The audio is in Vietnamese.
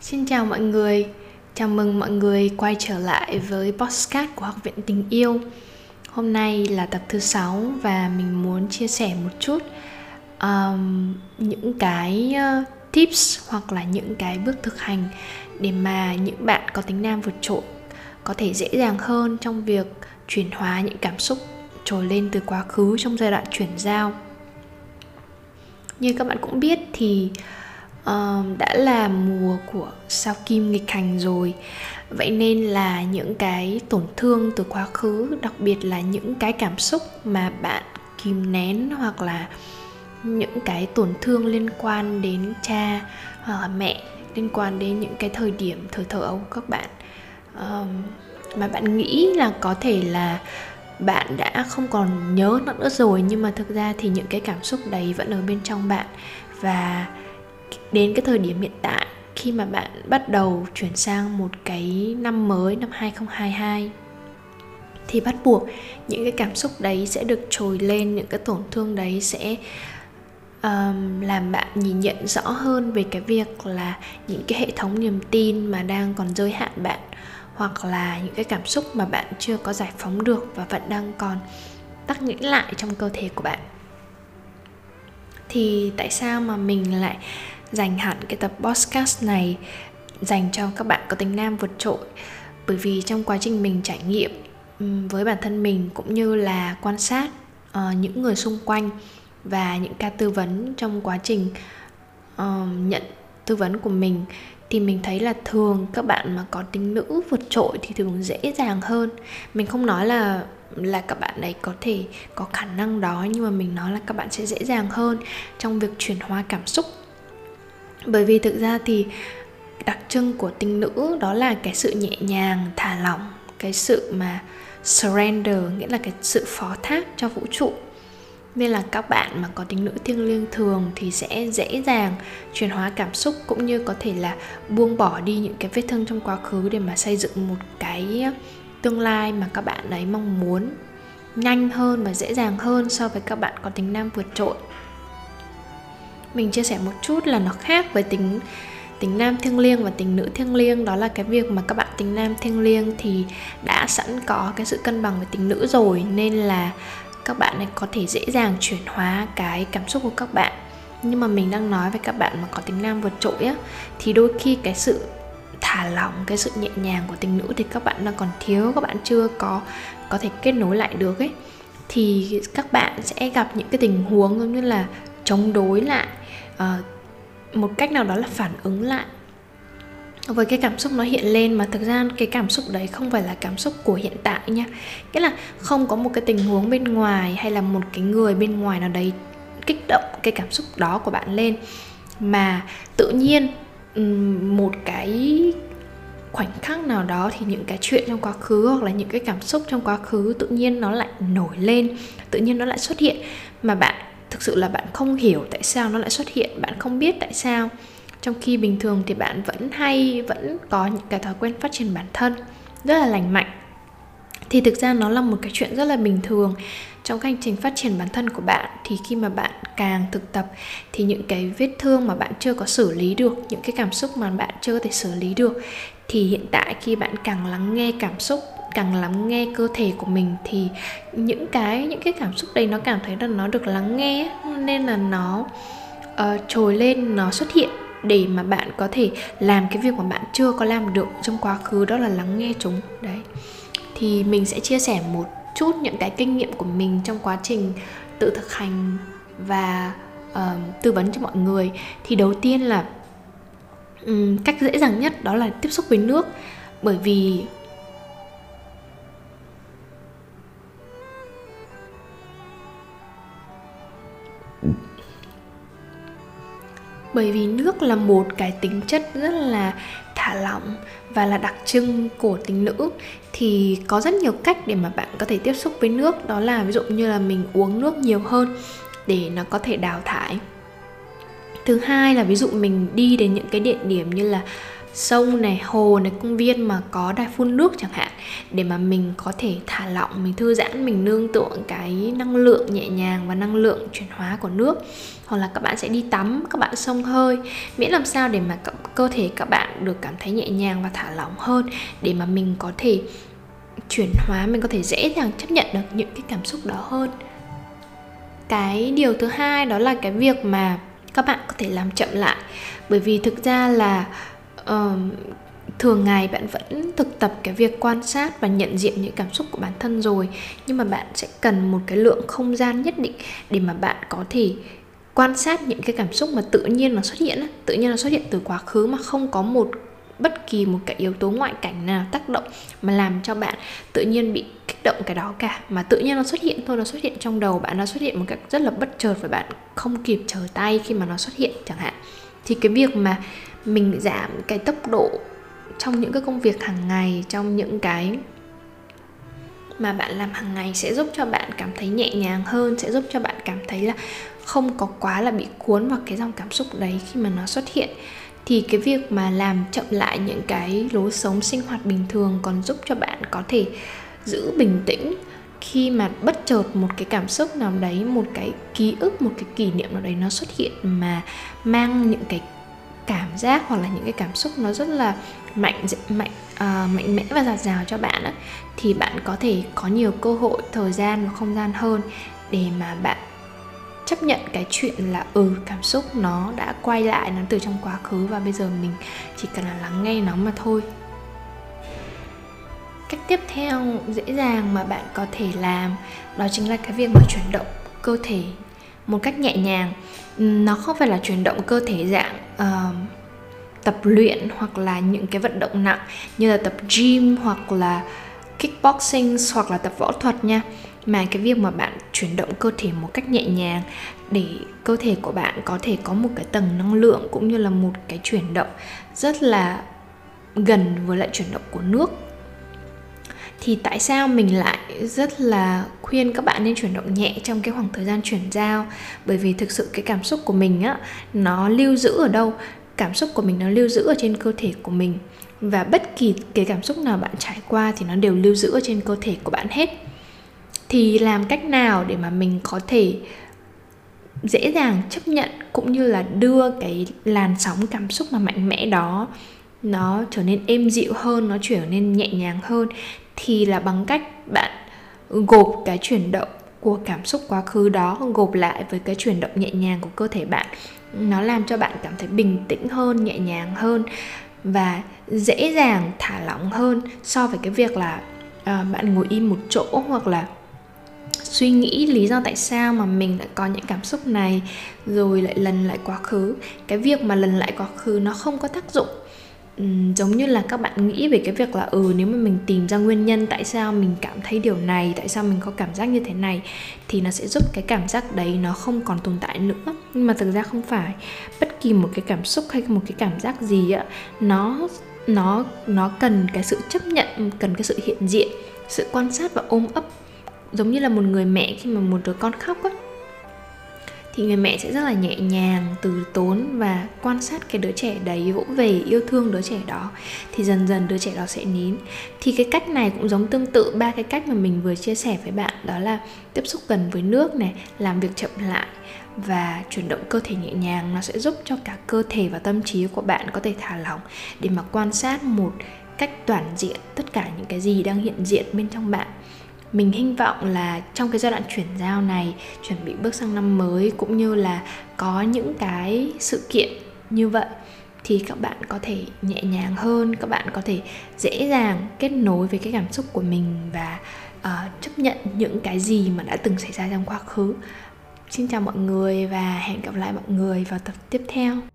Xin chào mọi người, chào mừng mọi người quay trở lại với podcast của Học viện Tình Yêu. Hôm nay là tập thứ 6 và mình muốn chia sẻ một chút um, những cái uh, tips hoặc là những cái bước thực hành để mà những bạn có tính nam vượt trội có thể dễ dàng hơn trong việc chuyển hóa những cảm xúc trồi lên từ quá khứ trong giai đoạn chuyển giao như các bạn cũng biết thì uh, đã là mùa của sao kim nghịch hành rồi. Vậy nên là những cái tổn thương từ quá khứ đặc biệt là những cái cảm xúc mà bạn kìm nén hoặc là những cái tổn thương liên quan đến cha hoặc là mẹ liên quan đến những cái thời điểm thời thơ ấu của các bạn um, mà bạn nghĩ là có thể là bạn đã không còn nhớ nó nữa rồi nhưng mà thực ra thì những cái cảm xúc đấy vẫn ở bên trong bạn. Và đến cái thời điểm hiện tại khi mà bạn bắt đầu chuyển sang một cái năm mới năm 2022 thì bắt buộc những cái cảm xúc đấy sẽ được trồi lên những cái tổn thương đấy sẽ um, làm bạn nhìn nhận rõ hơn về cái việc là những cái hệ thống niềm tin mà đang còn giới hạn bạn hoặc là những cái cảm xúc mà bạn chưa có giải phóng được và vẫn đang còn tắc nghẽn lại trong cơ thể của bạn. Thì tại sao mà mình lại dành hẳn cái tập podcast này dành cho các bạn có tính nam vượt trội? Bởi vì trong quá trình mình trải nghiệm với bản thân mình cũng như là quan sát uh, những người xung quanh và những ca tư vấn trong quá trình uh, nhận tư vấn của mình thì mình thấy là thường các bạn mà có tính nữ vượt trội thì thường dễ dàng hơn. Mình không nói là là các bạn ấy có thể có khả năng đó, nhưng mà mình nói là các bạn sẽ dễ dàng hơn trong việc chuyển hóa cảm xúc. Bởi vì thực ra thì đặc trưng của tính nữ đó là cái sự nhẹ nhàng, thả lỏng, cái sự mà surrender, nghĩa là cái sự phó thác cho vũ trụ nên là các bạn mà có tính nữ thiêng liêng thường thì sẽ dễ dàng chuyển hóa cảm xúc cũng như có thể là buông bỏ đi những cái vết thương trong quá khứ để mà xây dựng một cái tương lai mà các bạn ấy mong muốn nhanh hơn và dễ dàng hơn so với các bạn có tính nam vượt trội. Mình chia sẻ một chút là nó khác với tính tính nam thiêng liêng và tính nữ thiêng liêng, đó là cái việc mà các bạn tính nam thiêng liêng thì đã sẵn có cái sự cân bằng với tính nữ rồi, nên là các bạn này có thể dễ dàng chuyển hóa cái cảm xúc của các bạn. Nhưng mà mình đang nói với các bạn mà có tính nam vượt trội á thì đôi khi cái sự thả lỏng cái sự nhẹ nhàng của tình nữ thì các bạn đang còn thiếu các bạn chưa có có thể kết nối lại được ấy. Thì các bạn sẽ gặp những cái tình huống giống như là chống đối lại uh, một cách nào đó là phản ứng lại với cái cảm xúc nó hiện lên mà thực ra cái cảm xúc đấy không phải là cảm xúc của hiện tại nha nghĩa là không có một cái tình huống bên ngoài hay là một cái người bên ngoài nào đấy kích động cái cảm xúc đó của bạn lên. Mà tự nhiên một cái khoảnh khắc nào đó thì những cái chuyện trong quá khứ hoặc là những cái cảm xúc trong quá khứ tự nhiên nó lại nổi lên, tự nhiên nó lại xuất hiện. Mà bạn, thực sự là bạn không hiểu tại sao nó lại xuất hiện, bạn không biết tại sao trong khi bình thường thì bạn vẫn hay vẫn có những cái thói quen phát triển bản thân rất là lành mạnh. Thì thực ra nó là một cái chuyện rất là bình thường trong hành trình phát triển bản thân của bạn. Thì khi mà bạn càng thực tập thì những cái vết thương mà bạn chưa có xử lý được những cái cảm xúc mà bạn chưa có thể xử lý được thì hiện tại khi bạn càng lắng nghe cảm xúc càng lắng nghe cơ thể của mình thì những cái những cái cảm xúc đấy nó cảm thấy là nó được lắng nghe nên là nó uh, trồi lên nó xuất hiện để mà bạn có thể làm cái việc mà bạn chưa có làm được trong quá khứ đó là lắng nghe chúng đấy. Thì mình sẽ chia sẻ một chút những cái kinh nghiệm của mình trong quá trình tự thực hành và uh, tư vấn cho mọi người. Thì đầu tiên là um, cách dễ dàng nhất đó là tiếp xúc với nước bởi vì bởi vì nước là một cái tính chất rất là thả lỏng và là đặc trưng của tính nữ. Thì có rất nhiều cách để mà bạn có thể tiếp xúc với nước. Đó là ví dụ như là mình uống nước nhiều hơn để nó có thể đào thải. Thứ hai là ví dụ mình đi đến những cái địa điểm như là sông này, hồ này, công viên mà có đài phun nước chẳng hạn, để mà mình có thể thả lỏng, mình thư giãn, mình nương tựa cái năng lượng nhẹ nhàng và năng lượng chuyển hóa của nước. Hoặc là các bạn sẽ đi tắm, các bạn xông hơi, miễn làm sao để mà cơ thể các bạn được cảm thấy nhẹ nhàng và thả lỏng hơn, để mà mình có thể chuyển hóa, mình có thể dễ dàng chấp nhận được những cái cảm xúc đó hơn. Cái điều thứ hai đó là cái việc mà các bạn có thể làm chậm lại. Bởi vì thực ra là uh, thường ngày bạn vẫn thực tập cái việc quan sát và nhận diện những cảm xúc của bản thân rồi. Nhưng mà bạn sẽ cần một cái lượng không gian nhất định để mà bạn có thể quan sát những cái cảm xúc mà tự nhiên nó xuất hiện tự nhiên nó xuất hiện từ quá khứ mà không có một bất kỳ một cái yếu tố ngoại cảnh nào tác động mà làm cho bạn tự nhiên bị kích động cái đó cả. Mà tự nhiên nó xuất hiện thôi nó xuất hiện trong đầu bạn nó xuất hiện một cách rất là bất chợt và bạn không kịp trở tay khi mà nó xuất hiện chẳng hạn. Thì cái việc mà mình giảm cái tốc độ trong những cái công việc hàng ngày, trong những cái mà bạn làm hàng ngày sẽ giúp cho bạn cảm thấy nhẹ nhàng hơn, sẽ giúp cho bạn cảm thấy là không có quá là bị cuốn vào cái dòng cảm xúc đấy khi mà nó xuất hiện. Thì cái việc mà làm chậm lại những cái lối sống sinh hoạt bình thường còn giúp cho bạn có thể giữ bình tĩnh khi mà bất chợt một cái cảm xúc nào đấy, một cái ký ức, một cái kỷ niệm nào đấy nó xuất hiện mà mang những cái cảm giác hoặc là những cái cảm xúc nó rất là mạnh mạnh uh, mạnh mẽ và giạt rào cho bạn á, thì bạn có thể có nhiều cơ hội thời gian và không gian hơn để mà bạn chấp nhận cái chuyện là ừ cảm xúc nó đã quay lại nó từ trong quá khứ và bây giờ mình chỉ cần là lắng nghe nó mà thôi. Cách tiếp theo dễ dàng mà bạn có thể làm đó chính là cái việc mà chuyển động cơ thể một cách nhẹ nhàng. Nó không phải là chuyển động cơ thể dạng uh, tập luyện hoặc là những cái vận động nặng như là tập gym hoặc là kickboxing hoặc là tập võ thuật nha. Mà cái việc mà bạn chuyển động cơ thể một cách nhẹ nhàng để cơ thể của bạn có thể có một cái tầng năng lượng cũng như là một cái chuyển động rất là gần với lại chuyển động của nước thì tại sao mình lại rất là khuyên các bạn nên chuyển động nhẹ trong cái khoảng thời gian chuyển giao? Bởi vì thực sự cái cảm xúc của mình á, nó lưu giữ ở đâu? Cảm xúc của mình nó lưu giữ ở trên cơ thể của mình. Và bất kỳ cái cảm xúc nào bạn trải qua thì nó đều lưu giữ ở trên cơ thể của bạn hết. Thì làm cách nào để mà mình có thể dễ dàng chấp nhận cũng như là đưa cái làn sóng cảm xúc mà mạnh mẽ đó nó trở nên êm dịu hơn, nó trở nên nhẹ nhàng hơn? Thì là bằng cách bạn gộp cái chuyển động của cảm xúc quá khứ đó gộp lại với cái chuyển động nhẹ nhàng của cơ thể bạn. Nó làm cho bạn cảm thấy bình tĩnh hơn nhẹ nhàng hơn và dễ dàng thả lỏng hơn so với cái việc là uh, bạn ngồi im một chỗ hoặc là suy nghĩ lý do tại sao mà mình lại có những cảm xúc này rồi lại lần lại quá khứ. Cái việc mà lần lại quá khứ nó không có tác dụng um, giống như là các bạn nghĩ về cái việc là ừ nếu mà mình tìm ra nguyên nhân tại sao mình cảm thấy điều này tại sao mình có cảm giác như thế này thì nó sẽ giúp cái cảm giác đấy nó không còn tồn tại nữa. Nhưng mà thực ra không phải. Bất kỳ một cái cảm xúc hay một cái cảm giác gì á nó nó nó cần cái sự chấp nhận cần cái sự hiện diện sự quan sát và ôm ấp. Giống như là một người mẹ khi mà một đứa con khóc á thì người mẹ sẽ rất là nhẹ nhàng, từ tốn và quan sát cái đứa trẻ đấy, vỗ về, yêu thương đứa trẻ đó. Thì dần dần đứa trẻ đó sẽ nín. Thì cái cách này cũng giống tương tự ba cái cách mà mình vừa chia sẻ với bạn, đó là tiếp xúc gần với nước này, làm việc chậm lại và chuyển động cơ thể nhẹ nhàng. Nó sẽ giúp cho cả cơ thể và tâm trí của bạn có thể thả lỏng để mà quan sát một cách toàn diện tất cả những cái gì đang hiện diện bên trong bạn mình hy vọng là trong cái giai đoạn chuyển giao này chuẩn bị bước sang năm mới cũng như là có những cái sự kiện như vậy thì các bạn có thể nhẹ nhàng hơn các bạn có thể dễ dàng kết nối với cái cảm xúc của mình và uh, chấp nhận những cái gì mà đã từng xảy ra trong quá khứ. Xin chào mọi người và hẹn gặp lại mọi người vào tập tiếp theo.